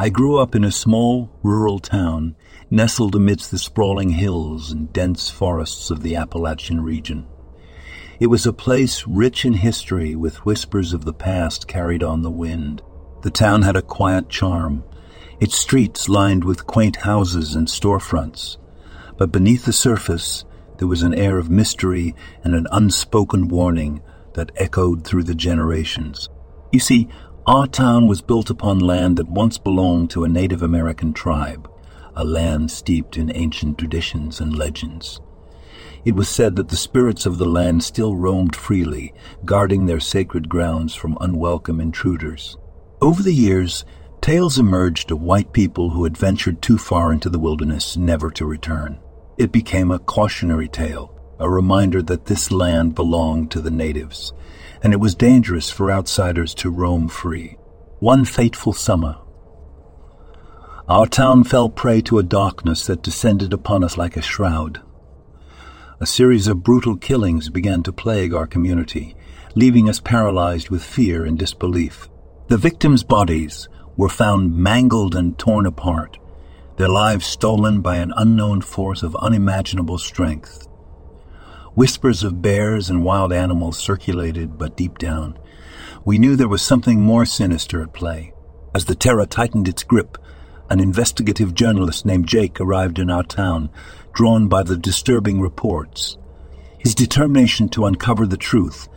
I grew up in a small rural town nestled amidst the sprawling hills and dense forests of the Appalachian region. It was a place rich in history with whispers of the past carried on the wind. The town had a quiet charm, its streets lined with quaint houses and storefronts. But beneath the surface, there was an air of mystery and an unspoken warning that echoed through the generations. You see, our town was built upon land that once belonged to a Native American tribe a land steeped in ancient traditions and legends. It was said that the spirits of the land still roamed freely, guarding their sacred grounds from unwelcome intruders. Over the years, tales emerged of white people who had ventured too far into the wilderness never to return. It became a cautionary tale, a reminder that this land belonged to the natives, and it was dangerous for outsiders to roam free. One fateful summer, our town fell prey to a darkness that descended upon us like a shroud. A series of brutal killings began to plague our community, leaving us paralyzed with fear and disbelief. The victims' bodies were found mangled and torn apart, their lives stolen by an unknown force of unimaginable strength. Whispers of bears and wild animals circulated, but deep down, we knew there was something more sinister at play. As the terror tightened its grip, an investigative journalist named Jake arrived in our town, drawn by the disturbing reports. His determination to uncover the truth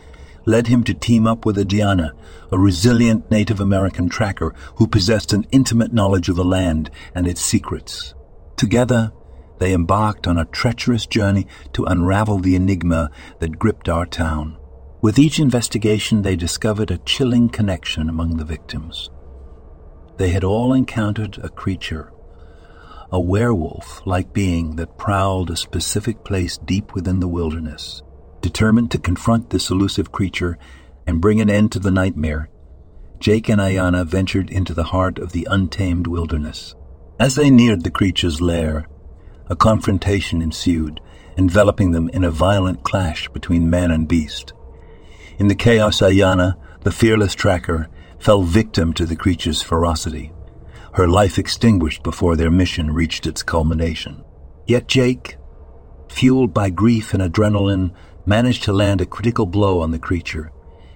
led him to team up with Adriana, a resilient Native American tracker who possessed an intimate knowledge of the land and its secrets. Together, they embarked on a treacherous journey to unravel the enigma that gripped our town. With each investigation, they discovered a chilling connection among the victims. They had all encountered a creature, a werewolf like being that prowled a specific place deep within the wilderness. Determined to confront this elusive creature and bring an end to the nightmare, Jake and Ayana ventured into the heart of the untamed wilderness. As they neared the creature's lair, a confrontation ensued, enveloping them in a violent clash between man and beast. In the chaos, Ayana, the fearless tracker, fell victim to the creature's ferocity, her life extinguished before their mission reached its culmination. Yet Jake, fueled by grief and adrenaline, managed to land a critical blow on the creature,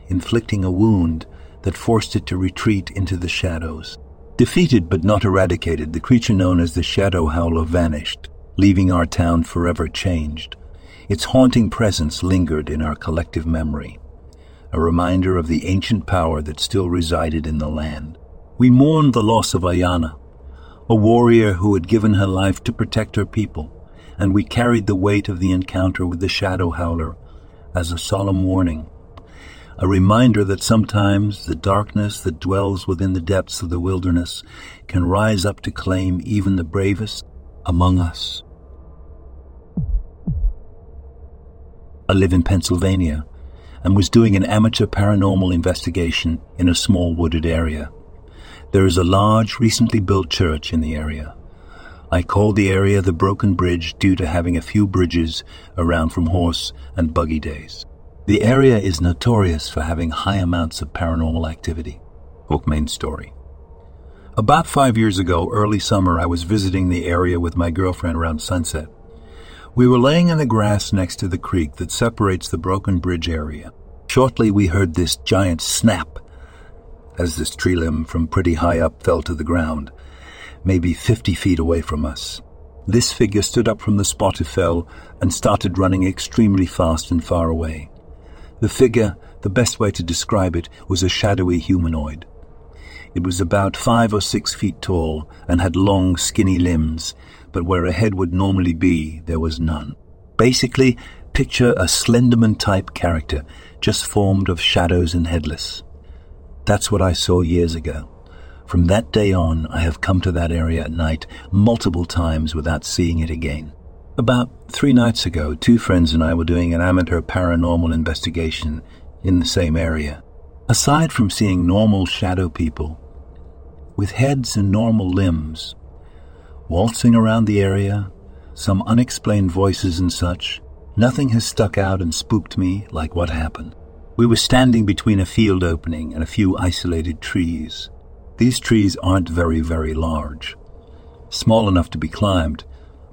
inflicting a wound that forced it to retreat into the shadows. Defeated but not eradicated, the creature known as the Shadow Howler vanished, leaving our town forever changed. Its haunting presence lingered in our collective memory a reminder of the ancient power that still resided in the land. We mourned the loss of Ayana, a warrior who had given her life to protect her people, and we carried the weight of the encounter with the Shadow Howler as a solemn warning, a reminder that sometimes the darkness that dwells within the depths of the wilderness can rise up to claim even the bravest among us. I live in Pennsylvania and was doing an amateur paranormal investigation in a small wooded area. There is a large, recently built church in the area. I called the area the Broken Bridge due to having a few bridges around from horse and buggy days. The area is notorious for having high amounts of paranormal activity. Hook main story. About five years ago, early summer, I was visiting the area with my girlfriend around sunset. We were laying in the grass next to the creek that separates the broken bridge area. Shortly, we heard this giant snap as this tree limb from pretty high up fell to the ground, maybe 50 feet away from us. This figure stood up from the spot it fell and started running extremely fast and far away. The figure, the best way to describe it, was a shadowy humanoid. It was about five or six feet tall and had long, skinny limbs, but where a head would normally be, there was none. Basically, picture a Slenderman type character, just formed of shadows and headless. That's what I saw years ago. From that day on, I have come to that area at night multiple times without seeing it again. About three nights ago, two friends and I were doing an amateur paranormal investigation in the same area. Aside from seeing normal shadow people, with heads and normal limbs, waltzing around the area, some unexplained voices and such, nothing has stuck out and spooked me like what happened. We were standing between a field opening and a few isolated trees. These trees aren't very, very large. Small enough to be climbed,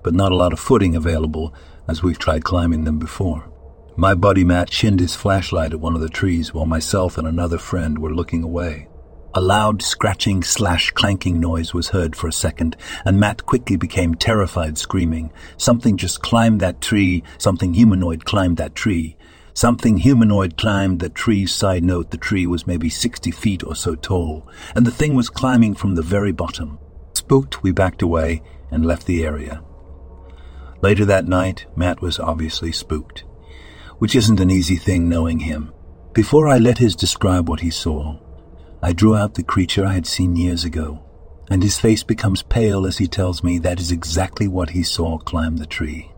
but not a lot of footing available as we've tried climbing them before. My buddy Matt shinned his flashlight at one of the trees while myself and another friend were looking away. A loud scratching slash clanking noise was heard for a second, and Matt quickly became terrified, screaming, Something just climbed that tree, something humanoid climbed that tree. Something humanoid climbed the tree. Side note, the tree was maybe 60 feet or so tall, and the thing was climbing from the very bottom. Spooked, we backed away and left the area. Later that night, Matt was obviously spooked which isn't an easy thing knowing him. Before I let his describe what he saw, I drew out the creature I had seen years ago, and his face becomes pale as he tells me that is exactly what he saw climb the tree.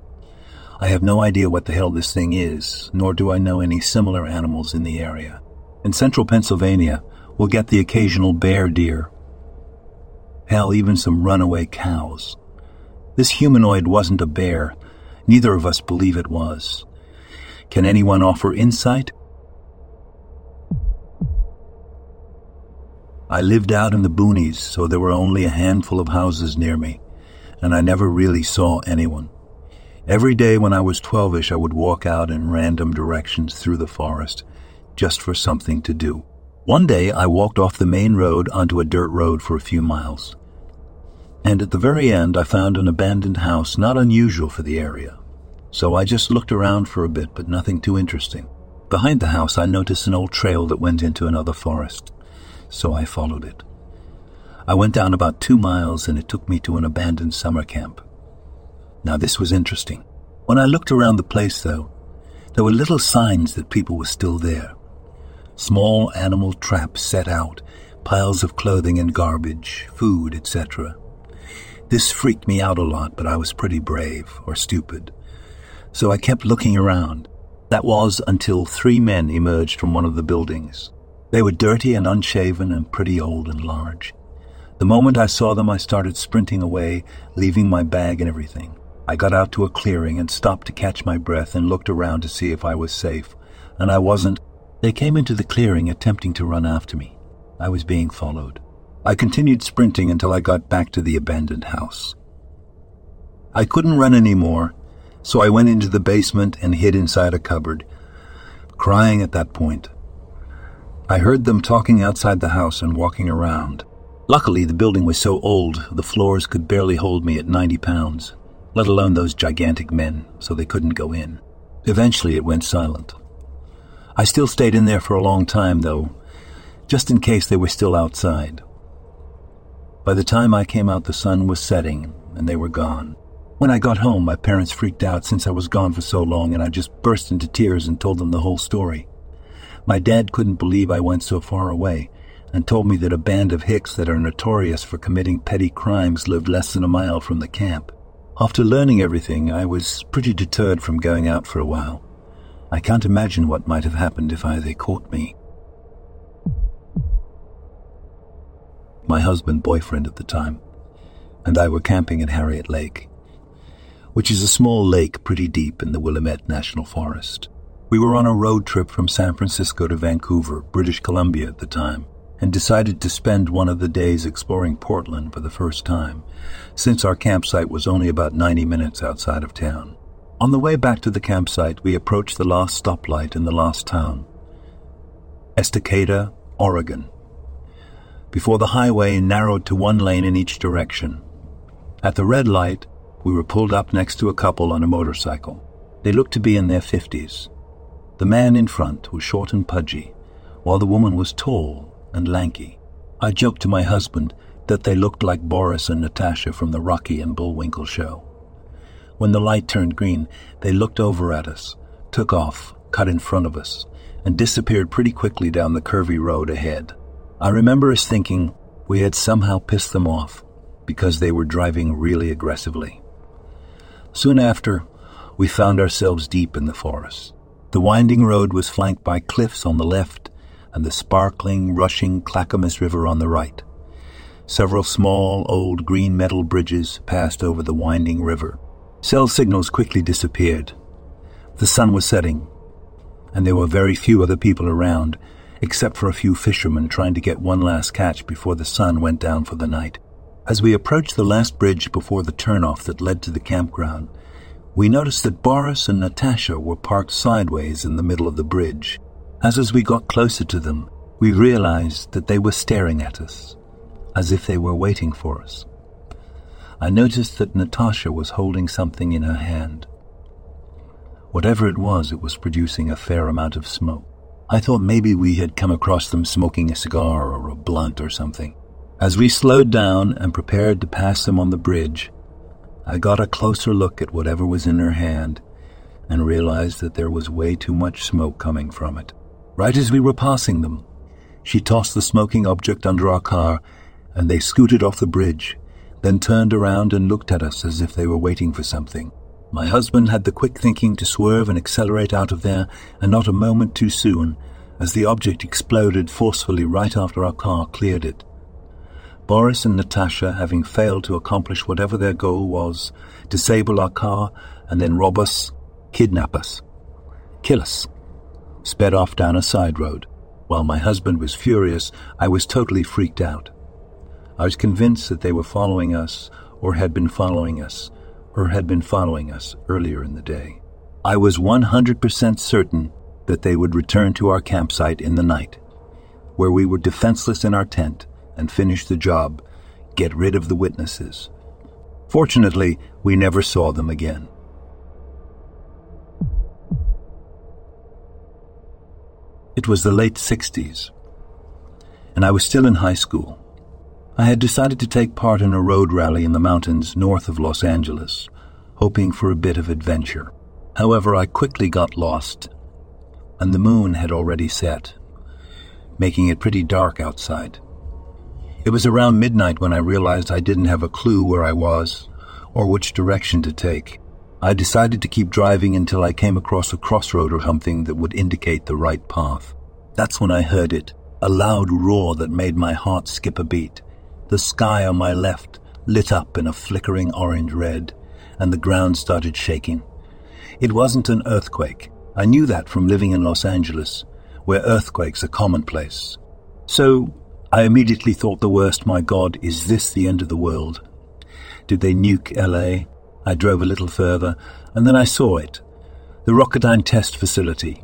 I have no idea what the hell this thing is, nor do I know any similar animals in the area. In central Pennsylvania, we'll get the occasional bear deer. Hell, even some runaway cows. This humanoid wasn't a bear. Neither of us believe it was. Can anyone offer insight? I lived out in the boonies, so there were only a handful of houses near me, and I never really saw anyone. Every day when I was twelve-ish, I would walk out in random directions through the forest, just for something to do. One day, I walked off the main road onto a dirt road for a few miles. And at the very end, I found an abandoned house not unusual for the area. So I just looked around for a bit, but nothing too interesting. Behind the house, I noticed an old trail that went into another forest, so I followed it. I went down about two miles and it took me to an abandoned summer camp. Now, this was interesting. When I looked around the place, though, there were little signs that people were still there. Small animal traps set out, piles of clothing and garbage, food, etc. This freaked me out a lot, but I was pretty brave, or stupid so I kept looking around. That was until three men emerged from one of the buildings. They were dirty and unshaven and pretty old and large. The moment I saw them, I started sprinting away, leaving my bag and everything. I got out to a clearing and stopped to catch my breath and looked around to see if I was safe, and I wasn't. They came into the clearing attempting to run after me. I was being followed. I continued sprinting until I got back to the abandoned house. I couldn't run any more, so I went into the basement and hid inside a cupboard, crying at that point. I heard them talking outside the house and walking around. Luckily, the building was so old the floors could barely hold me at 90 pounds, let alone those gigantic men, so they couldn't go in. Eventually, it went silent. I still stayed in there for a long time, though, just in case they were still outside. By the time I came out, the sun was setting, and they were gone. When I got home, my parents freaked out since I was gone for so long, and I just burst into tears and told them the whole story. My dad couldn't believe I went so far away, and told me that a band of hicks that are notorious for committing petty crimes lived less than a mile from the camp. After learning everything, I was pretty deterred from going out for a while. I can't imagine what might have happened if I, they caught me. My husband, boyfriend at the time, and I were camping at Harriet Lake which is a small lake pretty deep in the Willamette National Forest. We were on a road trip from San Francisco to Vancouver, British Columbia at the time, and decided to spend one of the days exploring Portland for the first time, since our campsite was only about 90 minutes outside of town. On the way back to the campsite, we approached the last stoplight in the last town, Estacada, Oregon. Before the highway narrowed to one lane in each direction. At the red light, we were pulled up next to a couple on a motorcycle. They looked to be in their fifties. The man in front was short and pudgy, while the woman was tall and lanky. I joked to my husband that they looked like Boris and Natasha from the Rocky and Bullwinkle show. When the light turned green, they looked over at us, took off, cut in front of us, and disappeared pretty quickly down the curvy road ahead. I remember us thinking we had somehow pissed them off because they were driving really aggressively. Soon after, we found ourselves deep in the forest. The winding road was flanked by cliffs on the left and the sparkling, rushing Clackamas River on the right. Several small, old green metal bridges passed over the winding river. Cell signals quickly disappeared. The sun was setting, and there were very few other people around, except for a few fishermen trying to get one last catch before the sun went down for the night. As we approached the last bridge before the turnoff that led to the campground, we noticed that Boris and Natasha were parked sideways in the middle of the bridge. As as we got closer to them, we realized that they were staring at us, as if they were waiting for us. I noticed that Natasha was holding something in her hand. Whatever it was, it was producing a fair amount of smoke. I thought maybe we had come across them smoking a cigar or a blunt or something. As we slowed down and prepared to pass them on the bridge, I got a closer look at whatever was in her hand and realized that there was way too much smoke coming from it. Right as we were passing them, she tossed the smoking object under our car and they scooted off the bridge, then turned around and looked at us as if they were waiting for something. My husband had the quick thinking to swerve and accelerate out of there, and not a moment too soon, as the object exploded forcefully right after our car cleared it. Boris and Natasha, having failed to accomplish whatever their goal was, disable our car and then rob us, kidnap us, kill us, sped off down a side road. While my husband was furious, I was totally freaked out. I was convinced that they were following us, or had been following us, or had been following us earlier in the day. I was 100% certain that they would return to our campsite in the night, where we were defenseless in our tent and finish the job, get rid of the witnesses. Fortunately, we never saw them again. It was the late 60s, and I was still in high school. I had decided to take part in a road rally in the mountains north of Los Angeles, hoping for a bit of adventure. However, I quickly got lost, and the moon had already set, making it pretty dark outside. It was around midnight when I realized I didn't have a clue where I was or which direction to take. I decided to keep driving until I came across a crossroad or something that would indicate the right path. That's when I heard it, a loud roar that made my heart skip a beat. The sky on my left lit up in a flickering orange red, and the ground started shaking. It wasn't an earthquake. I knew that from living in Los Angeles, where earthquakes are commonplace. So I immediately thought the worst, my God, is this the end of the world? Did they nuke LA? I drove a little further, and then I saw it. The Rocketdyne test facility.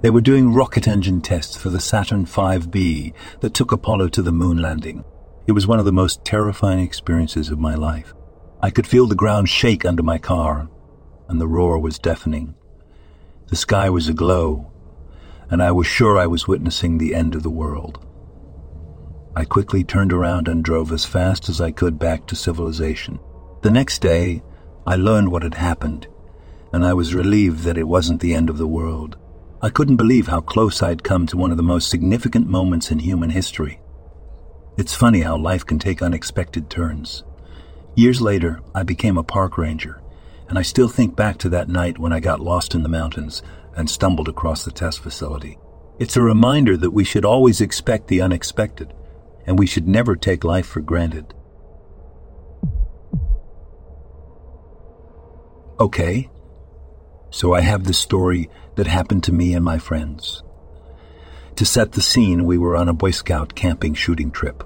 They were doing rocket engine tests for the Saturn V-B that took Apollo to the moon landing. It was one of the most terrifying experiences of my life. I could feel the ground shake under my car, and the roar was deafening. The sky was aglow, and I was sure I was witnessing the end of the world. I quickly turned around and drove as fast as I could back to civilization. The next day, I learned what had happened, and I was relieved that it wasn't the end of the world. I couldn't believe how close I'd come to one of the most significant moments in human history. It's funny how life can take unexpected turns. Years later, I became a park ranger, and I still think back to that night when I got lost in the mountains and stumbled across the test facility. It's a reminder that we should always expect the unexpected and we should never take life for granted. Okay, so I have the story that happened to me and my friends. To set the scene, we were on a Boy Scout camping shooting trip.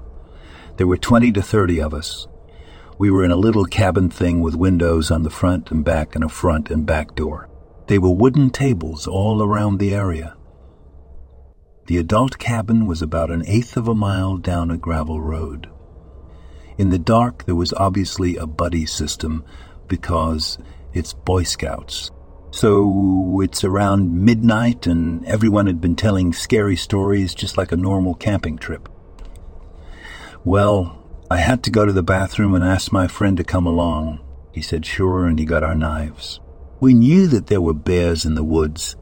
There were 20 to 30 of us. We were in a little cabin thing with windows on the front and back and a front and back door. They were wooden tables all around the area. The adult cabin was about an eighth of a mile down a gravel road. In the dark, there was obviously a buddy system because it's Boy Scouts. So it's around midnight, and everyone had been telling scary stories just like a normal camping trip. Well, I had to go to the bathroom and ask my friend to come along. He said sure, and he got our knives. We knew that there were bears in the woods,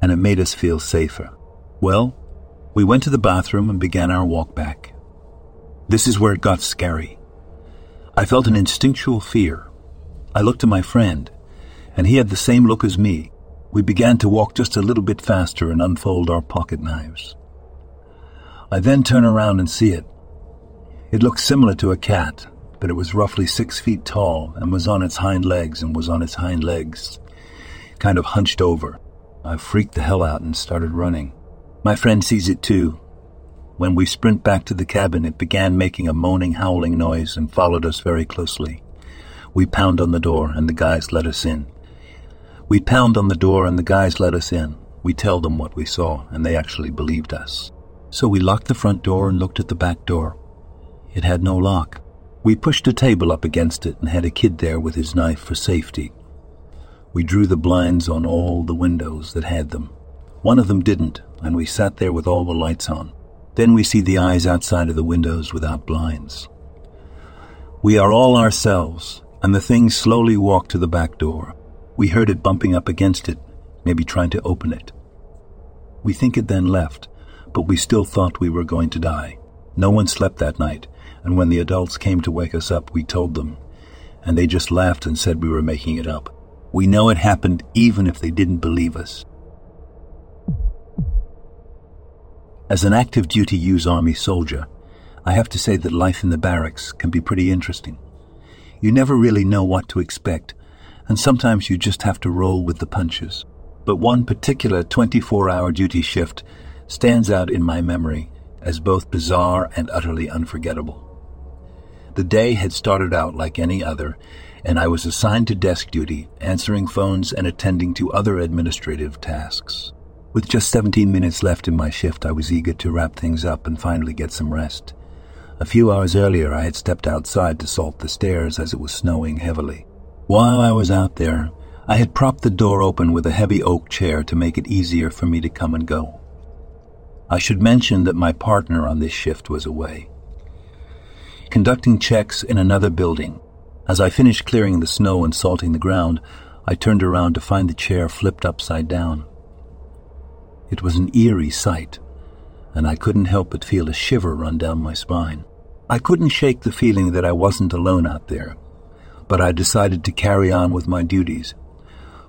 and it made us feel safer. Well, we went to the bathroom and began our walk back. This is where it got scary. I felt an instinctual fear. I looked at my friend, and he had the same look as me. We began to walk just a little bit faster and unfold our pocket knives. I then turn around and see it. It looked similar to a cat, but it was roughly six feet tall and was on its hind legs and was on its hind legs, kind of hunched over. I freaked the hell out and started running. My friend sees it too. When we sprint back to the cabin, it began making a moaning, howling noise and followed us very closely. We pound on the door, and the guys let us in. We pound on the door, and the guys let us in. We tell them what we saw, and they actually believed us. So we locked the front door and looked at the back door. It had no lock. We pushed a table up against it and had a kid there with his knife for safety. We drew the blinds on all the windows that had them. One of them didn't, and we sat there with all the lights on. Then we see the eyes outside of the windows without blinds. We are all ourselves, and the thing slowly walked to the back door. We heard it bumping up against it, maybe trying to open it. We think it then left, but we still thought we were going to die. No one slept that night, and when the adults came to wake us up, we told them, and they just laughed and said we were making it up. We know it happened even if they didn't believe us. As an active duty U.S. Army soldier, I have to say that life in the barracks can be pretty interesting. You never really know what to expect, and sometimes you just have to roll with the punches. But one particular 24 hour duty shift stands out in my memory as both bizarre and utterly unforgettable. The day had started out like any other, and I was assigned to desk duty, answering phones and attending to other administrative tasks. With just 17 minutes left in my shift, I was eager to wrap things up and finally get some rest. A few hours earlier, I had stepped outside to salt the stairs as it was snowing heavily. While I was out there, I had propped the door open with a heavy oak chair to make it easier for me to come and go. I should mention that my partner on this shift was away. Conducting checks in another building, as I finished clearing the snow and salting the ground, I turned around to find the chair flipped upside down. It was an eerie sight, and I couldn't help but feel a shiver run down my spine. I couldn't shake the feeling that I wasn't alone out there, but I decided to carry on with my duties,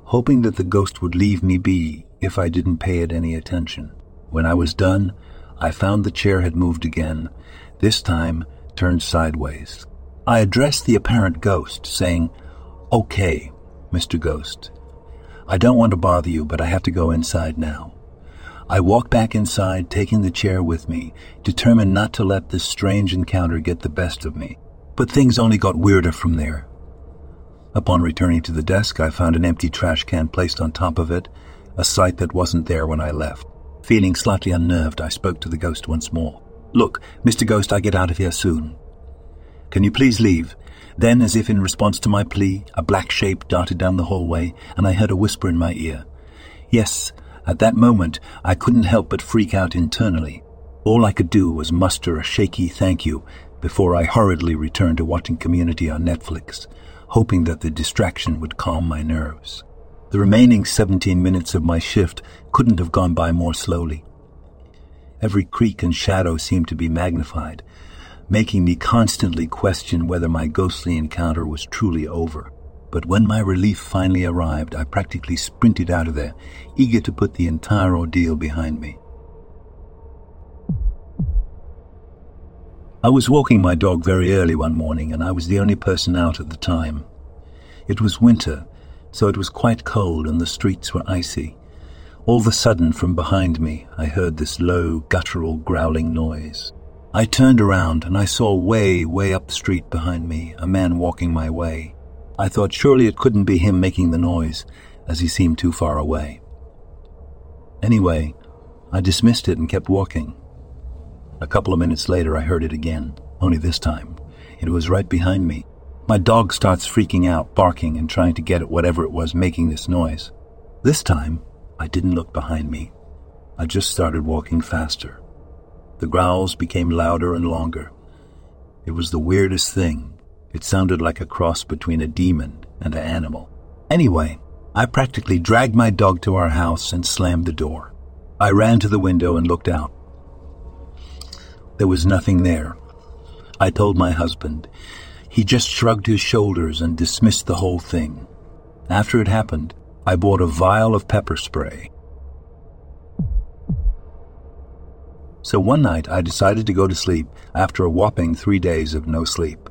hoping that the ghost would leave me be if I didn't pay it any attention. When I was done, I found the chair had moved again, this time turned sideways. I addressed the apparent ghost, saying, Okay, Mr. Ghost, I don't want to bother you, but I have to go inside now. I walked back inside, taking the chair with me, determined not to let this strange encounter get the best of me. But things only got weirder from there. Upon returning to the desk, I found an empty trash can placed on top of it, a sight that wasn't there when I left. Feeling slightly unnerved, I spoke to the ghost once more. Look, Mr. Ghost, I get out of here soon. Can you please leave? Then, as if in response to my plea, a black shape darted down the hallway, and I heard a whisper in my ear. Yes, at that moment, I couldn't help but freak out internally. All I could do was muster a shaky thank you before I hurriedly returned to watching Community on Netflix, hoping that the distraction would calm my nerves. The remaining 17 minutes of my shift couldn't have gone by more slowly. Every creak and shadow seemed to be magnified, making me constantly question whether my ghostly encounter was truly over. But when my relief finally arrived, I practically sprinted out of there, eager to put the entire ordeal behind me. I was walking my dog very early one morning, and I was the only person out at the time. It was winter, so it was quite cold and the streets were icy. All of a sudden, from behind me, I heard this low, guttural, growling noise. I turned around and I saw way, way up the street behind me a man walking my way. I thought surely it couldn't be him making the noise, as he seemed too far away. Anyway, I dismissed it and kept walking. A couple of minutes later, I heard it again, only this time. It was right behind me. My dog starts freaking out, barking, and trying to get at whatever it was making this noise. This time, I didn't look behind me. I just started walking faster. The growls became louder and longer. It was the weirdest thing. It sounded like a cross between a demon and an animal. Anyway, I practically dragged my dog to our house and slammed the door. I ran to the window and looked out. There was nothing there. I told my husband. He just shrugged his shoulders and dismissed the whole thing. After it happened, I bought a vial of pepper spray. So one night I decided to go to sleep after a whopping three days of no sleep.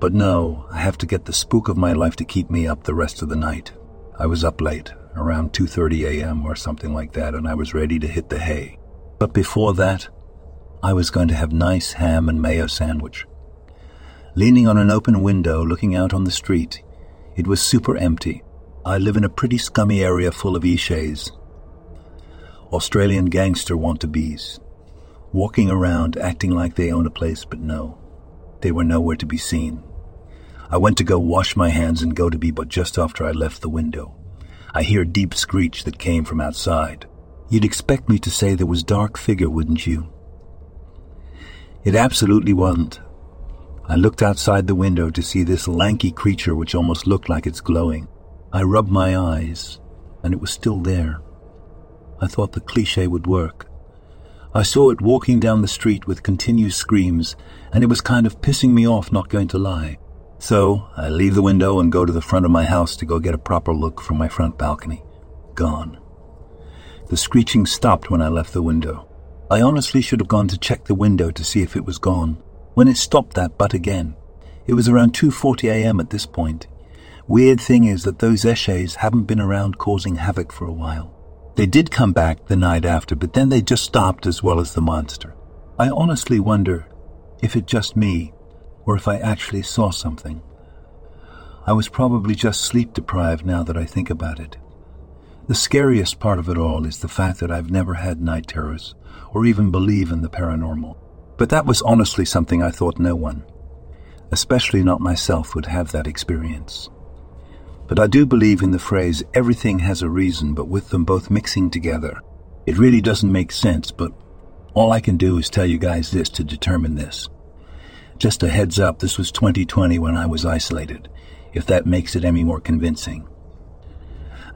But no, I have to get the spook of my life to keep me up the rest of the night. I was up late, around 2:30 a.m. or something like that, and I was ready to hit the hay. But before that, I was going to have nice ham and mayo sandwich. Leaning on an open window, looking out on the street, it was super empty. I live in a pretty scummy area full of Eshays, Australian gangster wannabes, walking around acting like they own a place, but no, they were nowhere to be seen. I went to go wash my hands and go to be, but just after I left the window, I hear a deep screech that came from outside. You'd expect me to say there was dark figure, wouldn't you? It absolutely wasn't. I looked outside the window to see this lanky creature which almost looked like it's glowing. I rubbed my eyes, and it was still there. I thought the cliche would work. I saw it walking down the street with continuous screams, and it was kind of pissing me off, not going to lie. So I leave the window and go to the front of my house to go get a proper look from my front balcony. Gone. The screeching stopped when I left the window. I honestly should have gone to check the window to see if it was gone. When it stopped that butt again, it was around 2:40 a.m. at this point. Weird thing is that those Eshays haven't been around causing havoc for a while. They did come back the night after, but then they just stopped as well as the monster. I honestly wonder if it just me or if I actually saw something. I was probably just sleep deprived now that I think about it. The scariest part of it all is the fact that I've never had night terrors or even believe in the paranormal. But that was honestly something I thought no one, especially not myself, would have that experience. But I do believe in the phrase, everything has a reason, but with them both mixing together, it really doesn't make sense, but all I can do is tell you guys this to determine this. Just a heads up, this was 2020 when I was isolated, if that makes it any more convincing.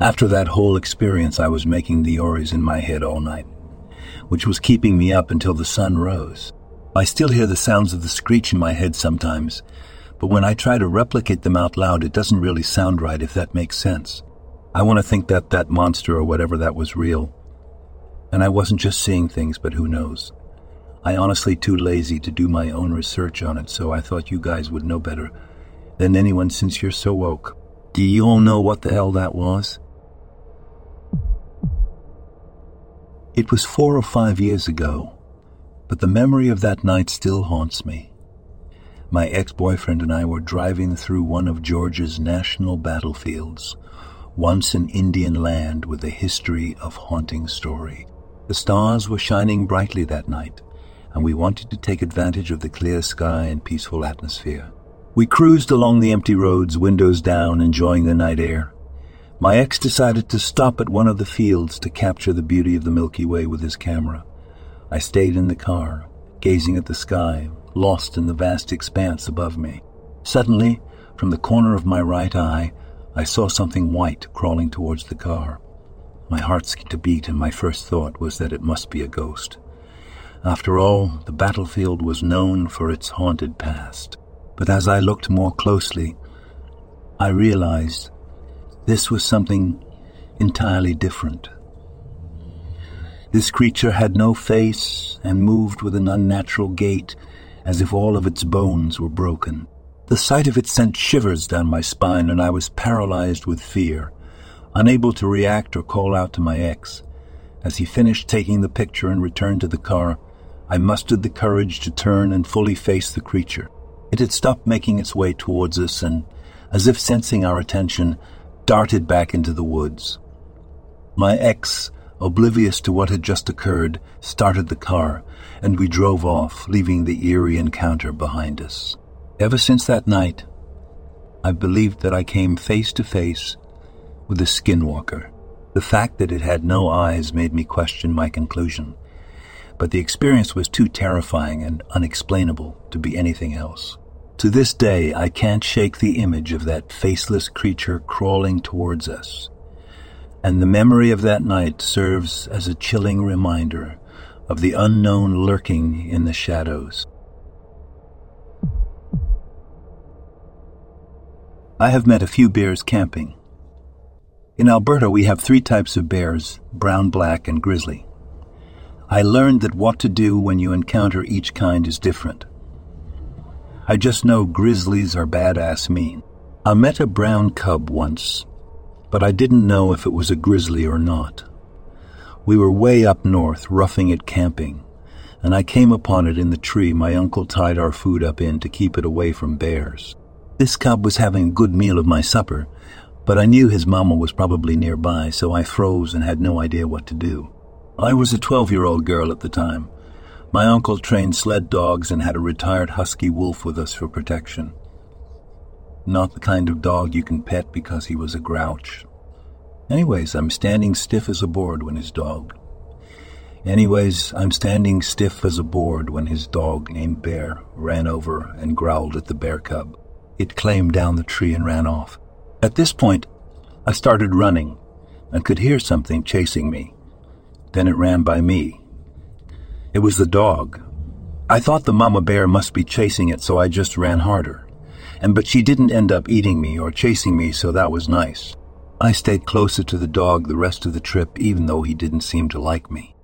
After that whole experience, I was making the Oris in my head all night, which was keeping me up until the sun rose. I still hear the sounds of the screech in my head sometimes, but when I try to replicate them out loud, it doesn't really sound right, if that makes sense. I want to think that that monster or whatever that was real. And I wasn't just seeing things, but who knows? I honestly too lazy to do my own research on it, so I thought you guys would know better than anyone since you're so woke. Do you all know what the hell that was? It was four or five years ago, but the memory of that night still haunts me my ex boyfriend and I were driving through one of Georgia's national battlefields, once an Indian land with a history of haunting story. The stars were shining brightly that night, and we wanted to take advantage of the clear sky and peaceful atmosphere. We cruised along the empty roads, windows down, enjoying the night air. My ex decided to stop at one of the fields to capture the beauty of the Milky Way with his camera. I stayed in the car, gazing at the sky, lost in the vast expanse above me. Suddenly, from the corner of my right eye, I saw something white crawling towards the car. My heart skipped a beat, and my first thought was that it must be a ghost. After all, the battlefield was known for its haunted past. But as I looked more closely, I realized this was something entirely different. This creature had no face and moved with an unnatural gait as if all of its bones were broken. The sight of it sent shivers down my spine, and I was paralyzed with fear, unable to react or call out to my ex. As he finished taking the picture and returned to the car, I mustered the courage to turn and fully face the creature. It had stopped making its way towards us and, as if sensing our attention, darted back into the woods. My ex oblivious to what had just occurred, started the car, and we drove off, leaving the eerie encounter behind us. Ever since that night, I've believed that I came face to face with a skinwalker. The fact that it had no eyes made me question my conclusion, but the experience was too terrifying and unexplainable to be anything else. To this day, I can't shake the image of that faceless creature crawling towards us and the memory of that night serves as a chilling reminder of the unknown lurking in the shadows. I have met a few bears camping. In Alberta, we have three types of bears brown, black, and grizzly. I learned that what to do when you encounter each kind is different. I just know grizzlies are badass mean. I met a brown cub once but I didn't know if it was a grizzly or not. We were way up north, roughing it camping, and I came upon it in the tree my uncle tied our food up in to keep it away from bears. This cub was having a good meal of my supper, but I knew his mamma was probably nearby, so I froze and had no idea what to do. I was a 12 year old girl at the time. My uncle trained sled dogs and had a retired husky wolf with us for protection. Not the kind of dog you can pet because he was a grouch. Anyways, I'm standing stiff as a board when his dog. Anyways, I'm standing stiff as a board when his dog, named Bear, ran over and growled at the bear cub. It claimed down the tree and ran off. At this point, I started running and could hear something chasing me. Then it ran by me. It was the dog. I thought the mama bear must be chasing it, so I just ran harder and but she didn't end up eating me or chasing me, so that was nice. I stayed closer to the dog the rest of the trip, even though he didn't seem to like me.